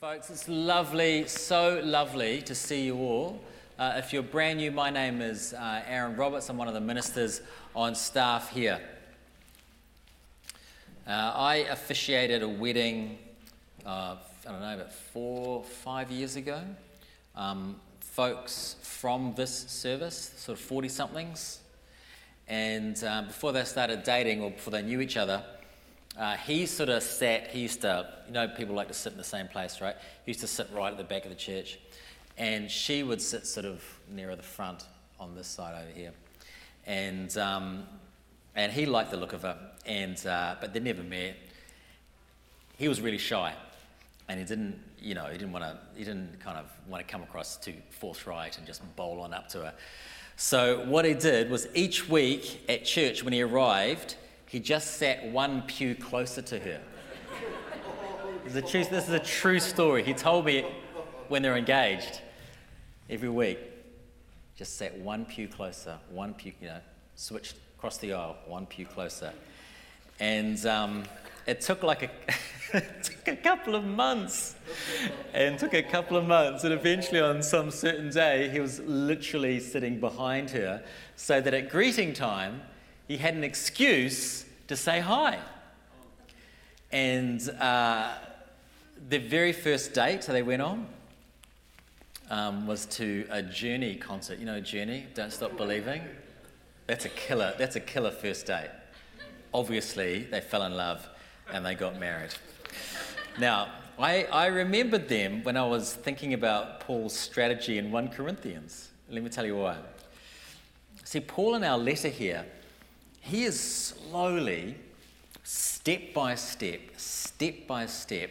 Folks, it's lovely, so lovely to see you all. Uh, if you're brand new, my name is uh, Aaron Roberts. I'm one of the ministers on staff here. Uh, I officiated a wedding, uh, I don't know, about four, five years ago. Um, folks from this service, sort of 40 somethings, and uh, before they started dating or before they knew each other, uh, he sort of sat, he used to, you know, people like to sit in the same place, right? He used to sit right at the back of the church. And she would sit sort of nearer the front on this side over here. And, um, and he liked the look of her, and, uh, but they never met. He was really shy, and he didn't, you know, he didn't want to, he didn't kind of want to come across too forthright and just bowl on up to her. So what he did was each week at church when he arrived, he just sat one pew closer to her. This is a true, is a true story. He told me when they're engaged every week. Just sat one pew closer, one pew, you know, switched across the aisle, one pew closer. And um, it took like a, took a couple of months. And took a couple of months. And eventually, on some certain day, he was literally sitting behind her so that at greeting time, he had an excuse to say hi. And uh, the very first date they went on um, was to a Journey concert. You know Journey, Don't Stop Believing? That's a killer. That's a killer first date. Obviously, they fell in love and they got married. Now, I, I remembered them when I was thinking about Paul's strategy in 1 Corinthians. Let me tell you why. See, Paul in our letter here he is slowly, step by step, step by step,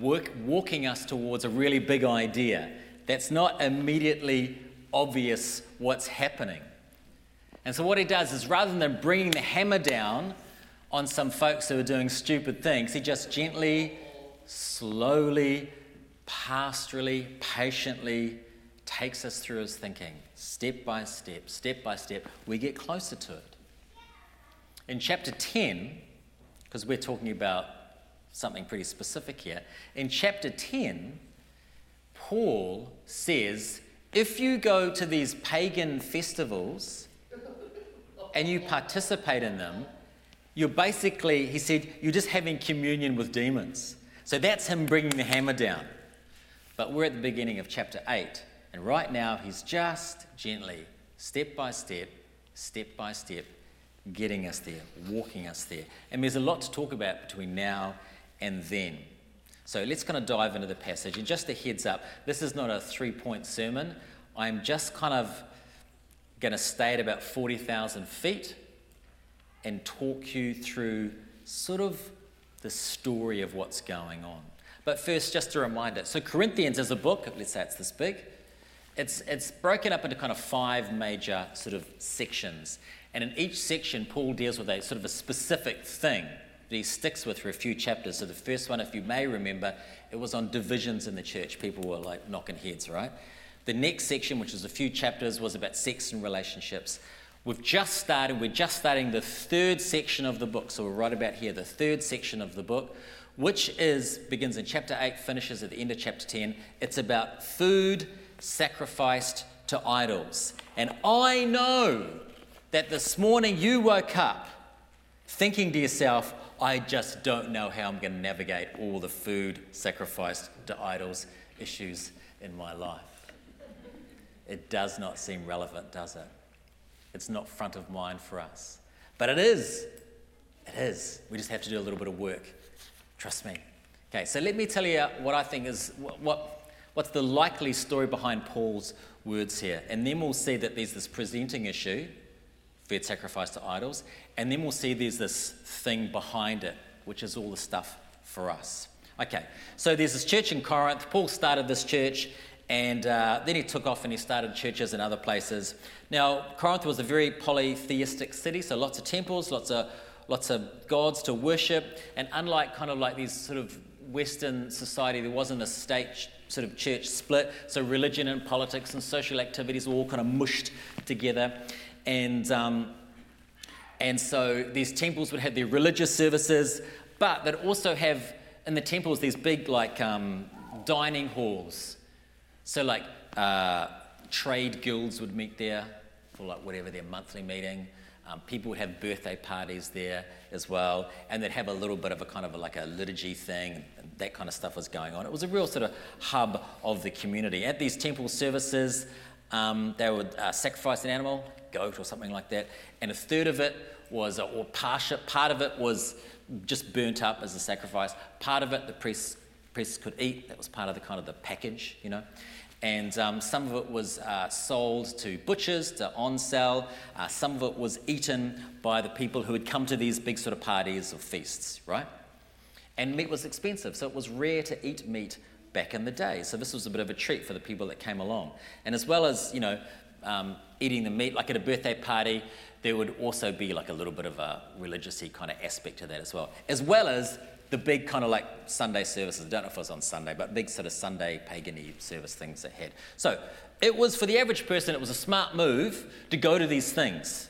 work, walking us towards a really big idea that's not immediately obvious what's happening. And so, what he does is rather than bringing the hammer down on some folks who are doing stupid things, he just gently, slowly, pastorally, patiently takes us through his thinking, step by step, step by step. We get closer to it. In chapter 10, because we're talking about something pretty specific here, in chapter 10, Paul says if you go to these pagan festivals and you participate in them, you're basically, he said, you're just having communion with demons. So that's him bringing the hammer down. But we're at the beginning of chapter 8, and right now he's just gently, step by step, step by step, getting us there, walking us there. And there's a lot to talk about between now and then. So let's kind of dive into the passage. And just a heads up, this is not a three point sermon. I'm just kind of going to stay at about 40,000 feet and talk you through sort of the story of what's going on. But first, just a reminder so, Corinthians is a book, let's say it's this big. It's, it's broken up into kind of five major sort of sections. And in each section, Paul deals with a sort of a specific thing that he sticks with for a few chapters. So the first one, if you may remember, it was on divisions in the church. People were like knocking heads, right? The next section, which was a few chapters, was about sex and relationships. We've just started, we're just starting the third section of the book. So we're right about here, the third section of the book, which is begins in chapter 8, finishes at the end of chapter 10. It's about food sacrificed to idols. And I know that this morning you woke up thinking to yourself, I just don't know how I'm going to navigate all the food sacrificed to idols issues in my life. It does not seem relevant, does it? It's not front of mind for us. But it is. It is. We just have to do a little bit of work. Trust me. Okay, so let me tell you what I think is what, what's the likely story behind Paul's words here. And then we'll see that there's this presenting issue food sacrifice to idols. And then we'll see there's this thing behind it, which is all the stuff for us. Okay, so there's this church in Corinth. Paul started this church, and uh, then he took off and he started churches in other places. Now, Corinth was a very polytheistic city, so lots of temples, lots of lots of gods to worship, and unlike kind of like these sort of Western society, there wasn't a state sort of church split, so religion and politics and social activities were all kind of mushed together. And, um, and so these temples would have their religious services, but they'd also have in the temples these big, like, um, dining halls. So, like, uh, trade guilds would meet there for like whatever their monthly meeting. Um, people would have birthday parties there as well, and they'd have a little bit of a kind of a, like a liturgy thing, and that kind of stuff was going on. It was a real sort of hub of the community. At these temple services, um, they would uh, sacrifice an animal, goat or something like that, and a third of it was, or partial, part of it was just burnt up as a sacrifice. Part of it the priests, priests could eat. That was part of the kind of the package, you know. And um, some of it was uh, sold to butchers to on sell. Uh, some of it was eaten by the people who had come to these big sort of parties or feasts, right? And meat was expensive, so it was rare to eat meat back in the day. So this was a bit of a treat for the people that came along. And as well as, you know, um, eating the meat, like at a birthday party, there would also be like a little bit of a religious kind of aspect to that as well, as well as the big kind of like Sunday services. I don't know if it was on Sunday, but big sort of Sunday pagan service things they had. So it was for the average person, it was a smart move to go to these things.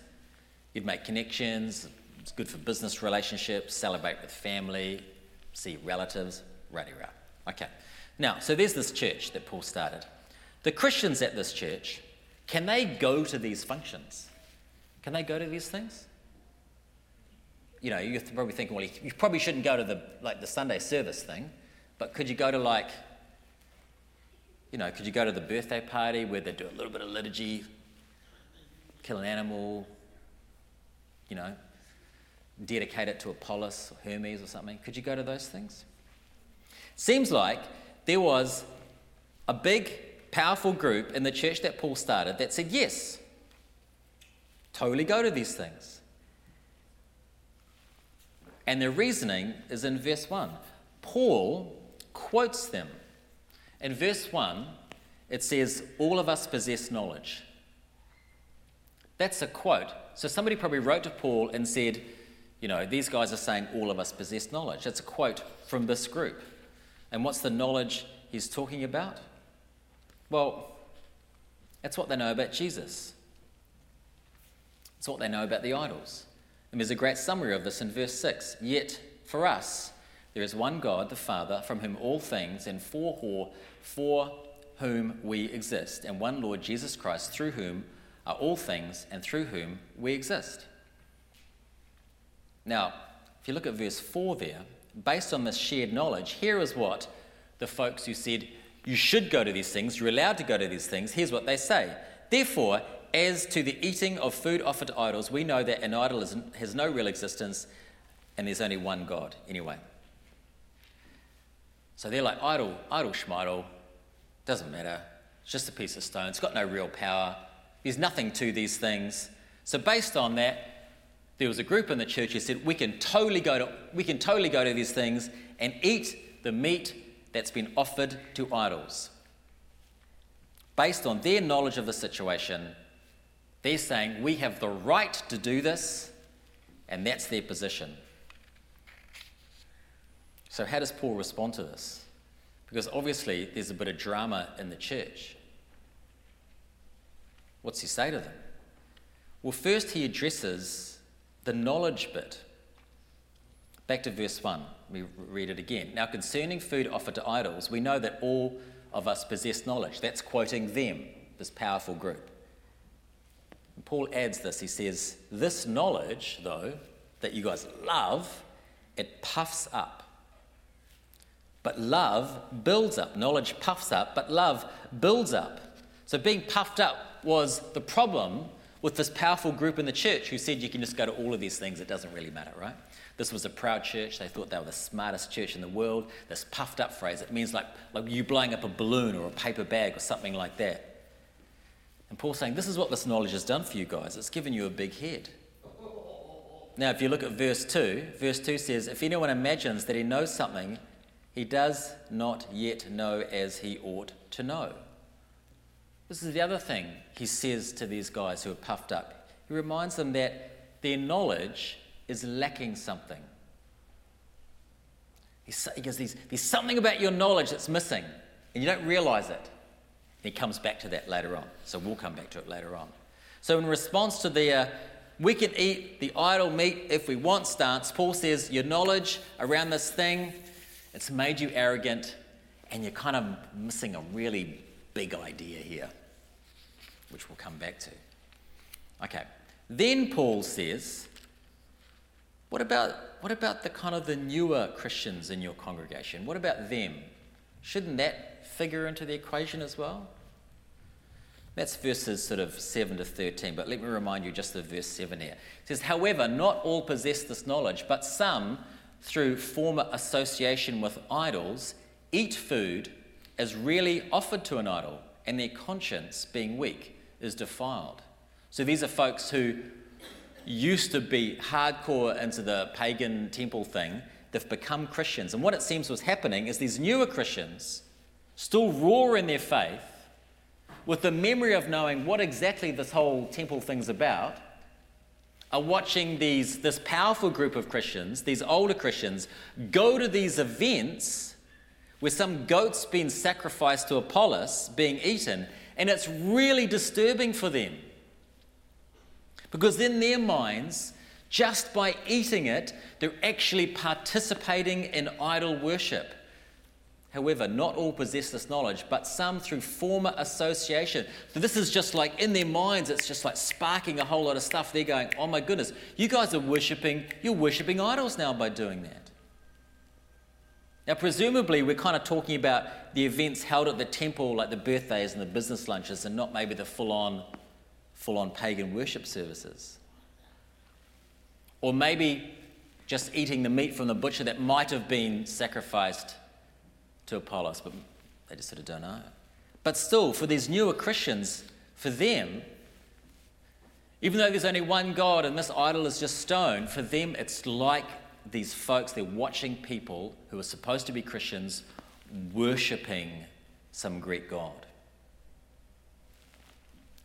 You'd make connections, it's good for business relationships, celebrate with family, see relatives, ruddy rah. Okay. Now, so there's this church that Paul started. The Christians at this church, can they go to these functions? Can they go to these things? You know, you're probably thinking, well, you probably shouldn't go to the like the Sunday service thing, but could you go to like, you know, could you go to the birthday party where they do a little bit of liturgy, kill an animal, you know, dedicate it to Apollos or Hermes or something? Could you go to those things? Seems like there was a big, powerful group in the church that Paul started that said, yes, totally go to these things. And their reasoning is in verse 1. Paul quotes them. In verse 1, it says, All of us possess knowledge. That's a quote. So somebody probably wrote to Paul and said, You know, these guys are saying all of us possess knowledge. That's a quote from this group. And what's the knowledge he's talking about? Well, that's what they know about Jesus. It's what they know about the idols. And there's a great summary of this in verse 6. Yet, for us, there is one God, the Father, from whom all things and for, for whom we exist, and one Lord Jesus Christ, through whom are all things and through whom we exist. Now, if you look at verse 4 there, based on this shared knowledge, here is what the folks who said, You should go to these things, you're allowed to go to these things, here's what they say. Therefore, as to the eating of food offered to idols, we know that an idol has no real existence and there's only one God anyway. So they're like, idol, idol schmidol, doesn't matter. It's just a piece of stone. It's got no real power. There's nothing to these things. So based on that, there was a group in the church who said, we can totally go to, we can totally go to these things and eat the meat that's been offered to idols. Based on their knowledge of the situation, they're saying we have the right to do this, and that's their position. So, how does Paul respond to this? Because obviously there's a bit of drama in the church. What's he say to them? Well, first he addresses the knowledge bit. Back to verse 1, we read it again. Now, concerning food offered to idols, we know that all of us possess knowledge. That's quoting them, this powerful group. And Paul adds this. He says, This knowledge, though, that you guys love, it puffs up. But love builds up. Knowledge puffs up, but love builds up. So being puffed up was the problem with this powerful group in the church who said you can just go to all of these things, it doesn't really matter, right? This was a proud church. They thought they were the smartest church in the world. This puffed up phrase, it means like, like you blowing up a balloon or a paper bag or something like that. And Paul's saying, This is what this knowledge has done for you guys. It's given you a big head. Now, if you look at verse 2, verse 2 says, If anyone imagines that he knows something, he does not yet know as he ought to know. This is the other thing he says to these guys who are puffed up. He reminds them that their knowledge is lacking something. He goes, there's, there's something about your knowledge that's missing, and you don't realize it. He comes back to that later on. So we'll come back to it later on. So, in response to the uh, we can eat the idol meat if we want stance, Paul says, Your knowledge around this thing, it's made you arrogant and you're kind of missing a really big idea here, which we'll come back to. Okay. Then Paul says, what about, what about the kind of the newer Christians in your congregation? What about them? Shouldn't that figure into the equation as well? That's verses sort of 7 to 13, but let me remind you just of verse 7 here. It says, However, not all possess this knowledge, but some, through former association with idols, eat food as really offered to an idol, and their conscience, being weak, is defiled. So these are folks who used to be hardcore into the pagan temple thing. They've become Christians. And what it seems was happening is these newer Christians, still raw in their faith, with the memory of knowing what exactly this whole temple thing's about, are watching these, this powerful group of Christians, these older Christians, go to these events where some goat's been sacrificed to Apollos being eaten, and it's really disturbing for them. Because in their minds, just by eating it, they're actually participating in idol worship. However, not all possess this knowledge, but some through former association. So, this is just like in their minds, it's just like sparking a whole lot of stuff. They're going, oh my goodness, you guys are worshipping, you're worshipping idols now by doing that. Now, presumably, we're kind of talking about the events held at the temple, like the birthdays and the business lunches, and not maybe the full on full on pagan worship services. Or maybe just eating the meat from the butcher that might have been sacrificed to Apollos, but they just sort of don't know. But still, for these newer Christians, for them, even though there's only one God and this idol is just stone, for them it's like these folks, they're watching people who are supposed to be Christians worshipping some Greek God.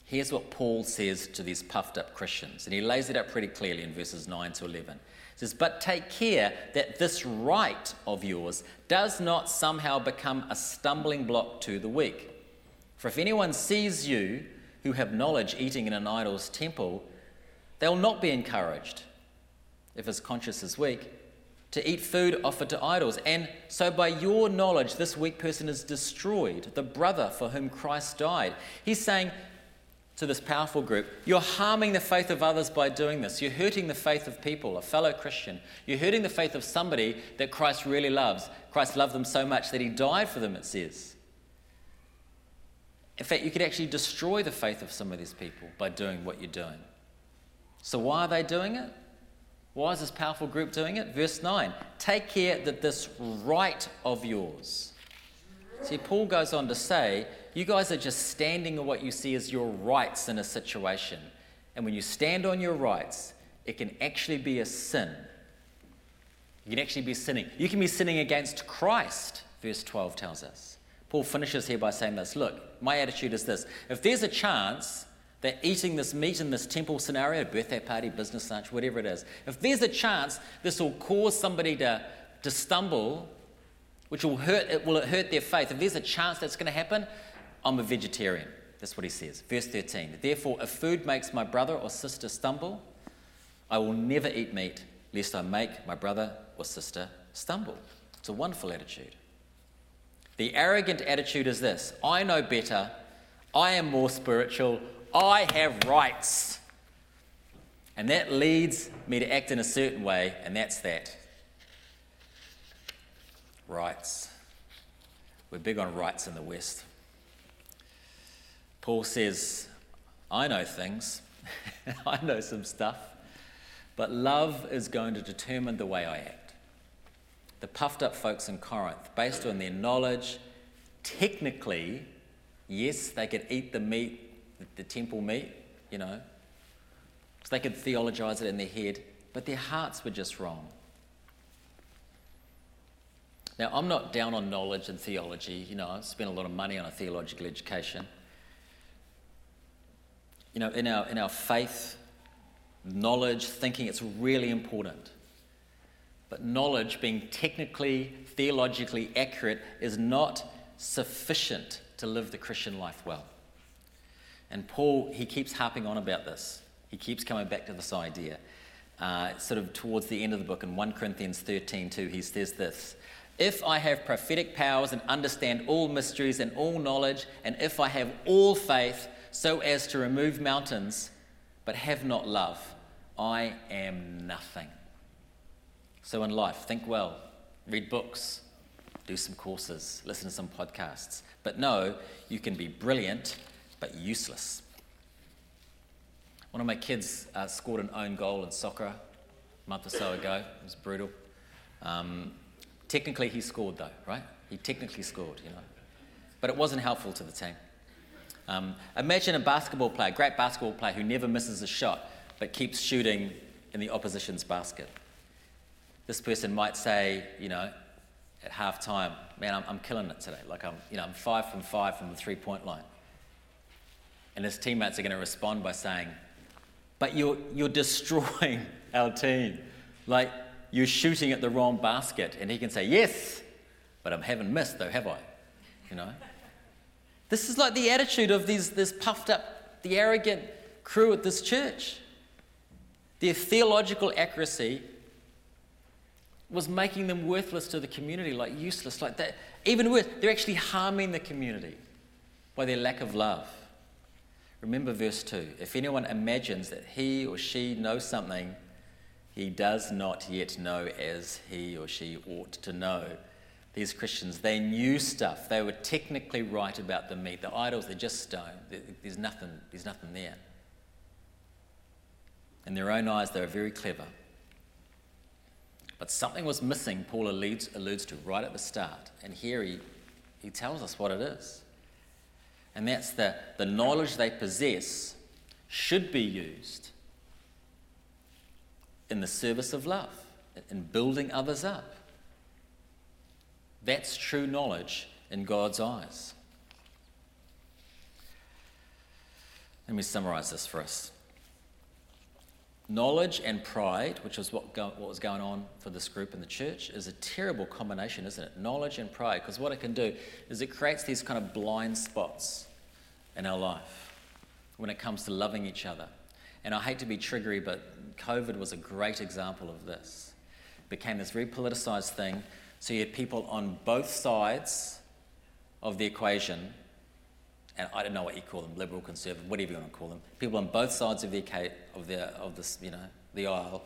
Here's what Paul says to these puffed up Christians, and he lays it out pretty clearly in verses 9 to 11. He says, But take care that this right of yours does not somehow become a stumbling block to the weak. For if anyone sees you who have knowledge eating in an idol's temple, they'll not be encouraged, if his conscience is weak, to eat food offered to idols. And so, by your knowledge, this weak person is destroyed, the brother for whom Christ died. He's saying, to this powerful group, you're harming the faith of others by doing this. You're hurting the faith of people, a fellow Christian. You're hurting the faith of somebody that Christ really loves. Christ loved them so much that he died for them, it says. In fact, you could actually destroy the faith of some of these people by doing what you're doing. So, why are they doing it? Why is this powerful group doing it? Verse 9 Take care that this right of yours. See, Paul goes on to say, you guys are just standing on what you see as your rights in a situation. And when you stand on your rights, it can actually be a sin. You can actually be sinning. You can be sinning against Christ, verse 12 tells us. Paul finishes here by saying this Look, my attitude is this. If there's a chance that eating this meat in this temple scenario, birthday party, business lunch, whatever it is, if there's a chance this will cause somebody to, to stumble, which will hurt, will it hurt their faith, if there's a chance that's going to happen, I'm a vegetarian. That's what he says. Verse 13. Therefore, if food makes my brother or sister stumble, I will never eat meat, lest I make my brother or sister stumble. It's a wonderful attitude. The arrogant attitude is this I know better, I am more spiritual, I have rights. And that leads me to act in a certain way, and that's that. Rights. We're big on rights in the West. Paul says, I know things, I know some stuff, but love is going to determine the way I act. The puffed up folks in Corinth, based on their knowledge, technically, yes, they could eat the meat, the temple meat, you know, so they could theologize it in their head, but their hearts were just wrong. Now, I'm not down on knowledge and theology. You know, I've spent a lot of money on a theological education. You know, in our, in our faith, knowledge, thinking, it's really important. But knowledge, being technically, theologically accurate, is not sufficient to live the Christian life well. And Paul, he keeps harping on about this. He keeps coming back to this idea. Uh, sort of towards the end of the book, in 1 Corinthians 13 2, he says this If I have prophetic powers and understand all mysteries and all knowledge, and if I have all faith so as to remove mountains, but have not love, I am nothing. So in life, think well, read books, do some courses, listen to some podcasts. But no, you can be brilliant, but useless. One of my kids uh, scored an own goal in soccer a month or so ago. It was brutal. Um, technically, he scored, though, right? He technically scored, you know. But it wasn't helpful to the team. Um, imagine a basketball player, great basketball player, who never misses a shot but keeps shooting in the opposition's basket. This person might say, you know, at half time, man, I'm, I'm killing it today. Like I'm, you know, I'm five from five from the three point line. And his teammates are going to respond by saying, but you're, you're destroying our team. Like you're shooting at the wrong basket. And he can say, yes, but I haven't missed though, have I? You know? This is like the attitude of these, this puffed up, the arrogant crew at this church. Their theological accuracy was making them worthless to the community, like useless, like that. Even worse, they're actually harming the community by their lack of love. Remember verse 2 if anyone imagines that he or she knows something he does not yet know as he or she ought to know. These Christians, they knew stuff. They were technically right about the meat. The idols, they're just stone. There's nothing, there's nothing there. In their own eyes, they were very clever. But something was missing, Paul alludes, alludes to right at the start. And here he, he tells us what it is. And that's that the knowledge they possess should be used in the service of love, in building others up. That's true knowledge in God's eyes. Let me summarize this for us. Knowledge and pride, which is what, go, what was going on for this group in the church, is a terrible combination, isn't it? Knowledge and pride, because what it can do is it creates these kind of blind spots in our life when it comes to loving each other. And I hate to be triggery, but COVID was a great example of this. It became this very politicized thing. So you had people on both sides of the equation and I don't know what you call them, liberal, conservative, whatever you want to call them, people on both sides of the of the of this, you know, the aisle,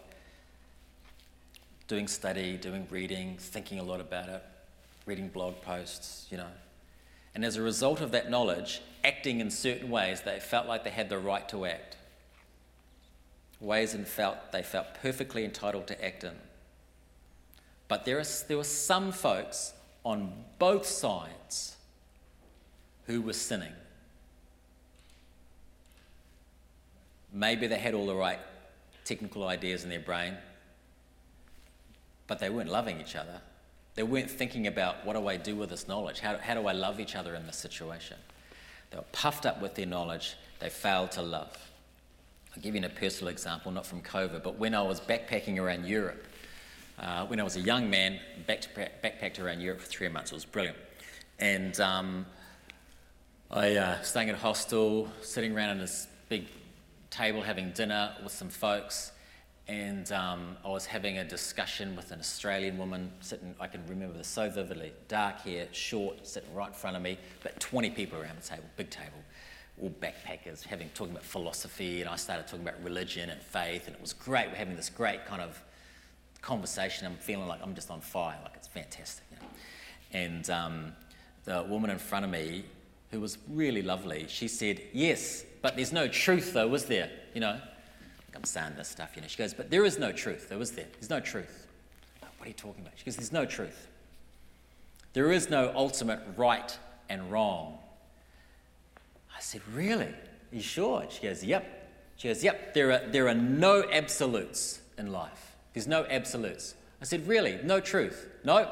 doing study, doing reading, thinking a lot about it, reading blog posts, you know. And as a result of that knowledge, acting in certain ways they felt like they had the right to act. Ways and felt they felt perfectly entitled to act in. But there, is, there were some folks on both sides who were sinning. Maybe they had all the right technical ideas in their brain, but they weren't loving each other. They weren't thinking about what do I do with this knowledge? How, how do I love each other in this situation? They were puffed up with their knowledge, they failed to love. I'll give you a personal example, not from COVID, but when I was backpacking around Europe, uh, when I was a young man, backpacked around Europe for three months. It was brilliant. And um, I uh, staying at a hostel, sitting around on this big table having dinner with some folks, and um, I was having a discussion with an Australian woman sitting. I can remember this so vividly. Dark hair, short, sitting right in front of me, but 20 people around the table, big table, all backpackers, having talking about philosophy, and I started talking about religion and faith, and it was great. We're having this great kind of conversation. I'm feeling like I'm just on fire, like it's fantastic. You know? And um, the woman in front of me who was really lovely, she said, Yes, but there's no truth though, was there? You know, I'm saying this stuff, you know. She goes, But there is no truth, though, is there? There's no truth. What are you talking about? She goes, There's no truth. There is no ultimate right and wrong. I said, Really? You sure? She goes, Yep. She goes, Yep, there are, there are no absolutes in life. There's no absolutes. I said, Really? No truth? No.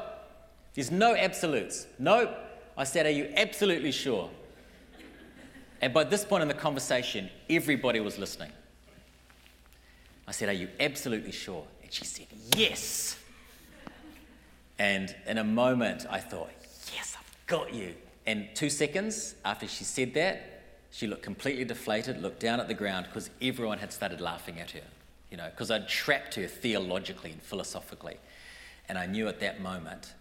There's no absolutes. No. I said, Are you absolutely sure? And by this point in the conversation, everybody was listening. I said, Are you absolutely sure? And she said, Yes. And in a moment, I thought, Yes, I've got you. And two seconds after she said that, she looked completely deflated, looked down at the ground because everyone had started laughing at her, you know, because I'd trapped her theologically and philosophically. And I knew at that moment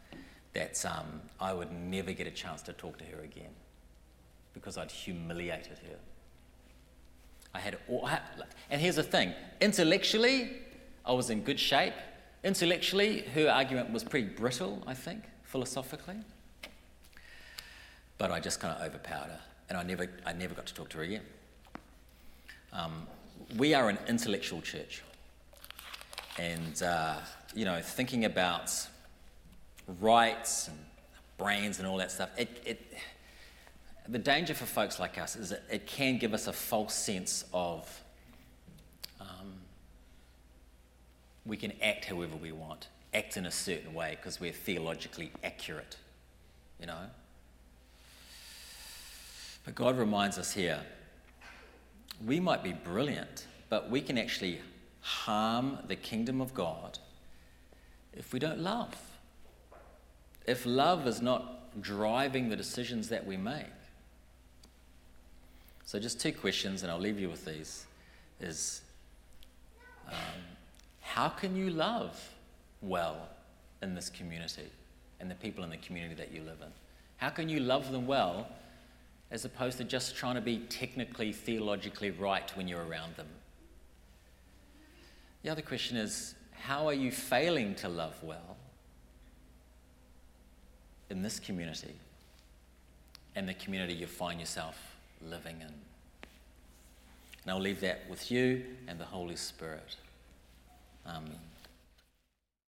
that um, I would never get a chance to talk to her again because I'd humiliated her. I had, all, and here's the thing intellectually, I was in good shape. Intellectually, her argument was pretty brittle, I think, philosophically. But I just kind of overpowered her, and I never, I never got to talk to her again. Um, we are an intellectual church. And, uh, you know, thinking about rights and brains and all that stuff, it, it, the danger for folks like us is that it can give us a false sense of um, we can act however we want, act in a certain way because we're theologically accurate, you know. But God reminds us here we might be brilliant, but we can actually harm the kingdom of God if we don't love. If love is not driving the decisions that we make. So, just two questions, and I'll leave you with these is um, how can you love well in this community and the people in the community that you live in? How can you love them well as opposed to just trying to be technically, theologically right when you're around them? The other question is how are you failing to love well in this community and the community you find yourself living in? And I'll leave that with you and the Holy Spirit. Amen.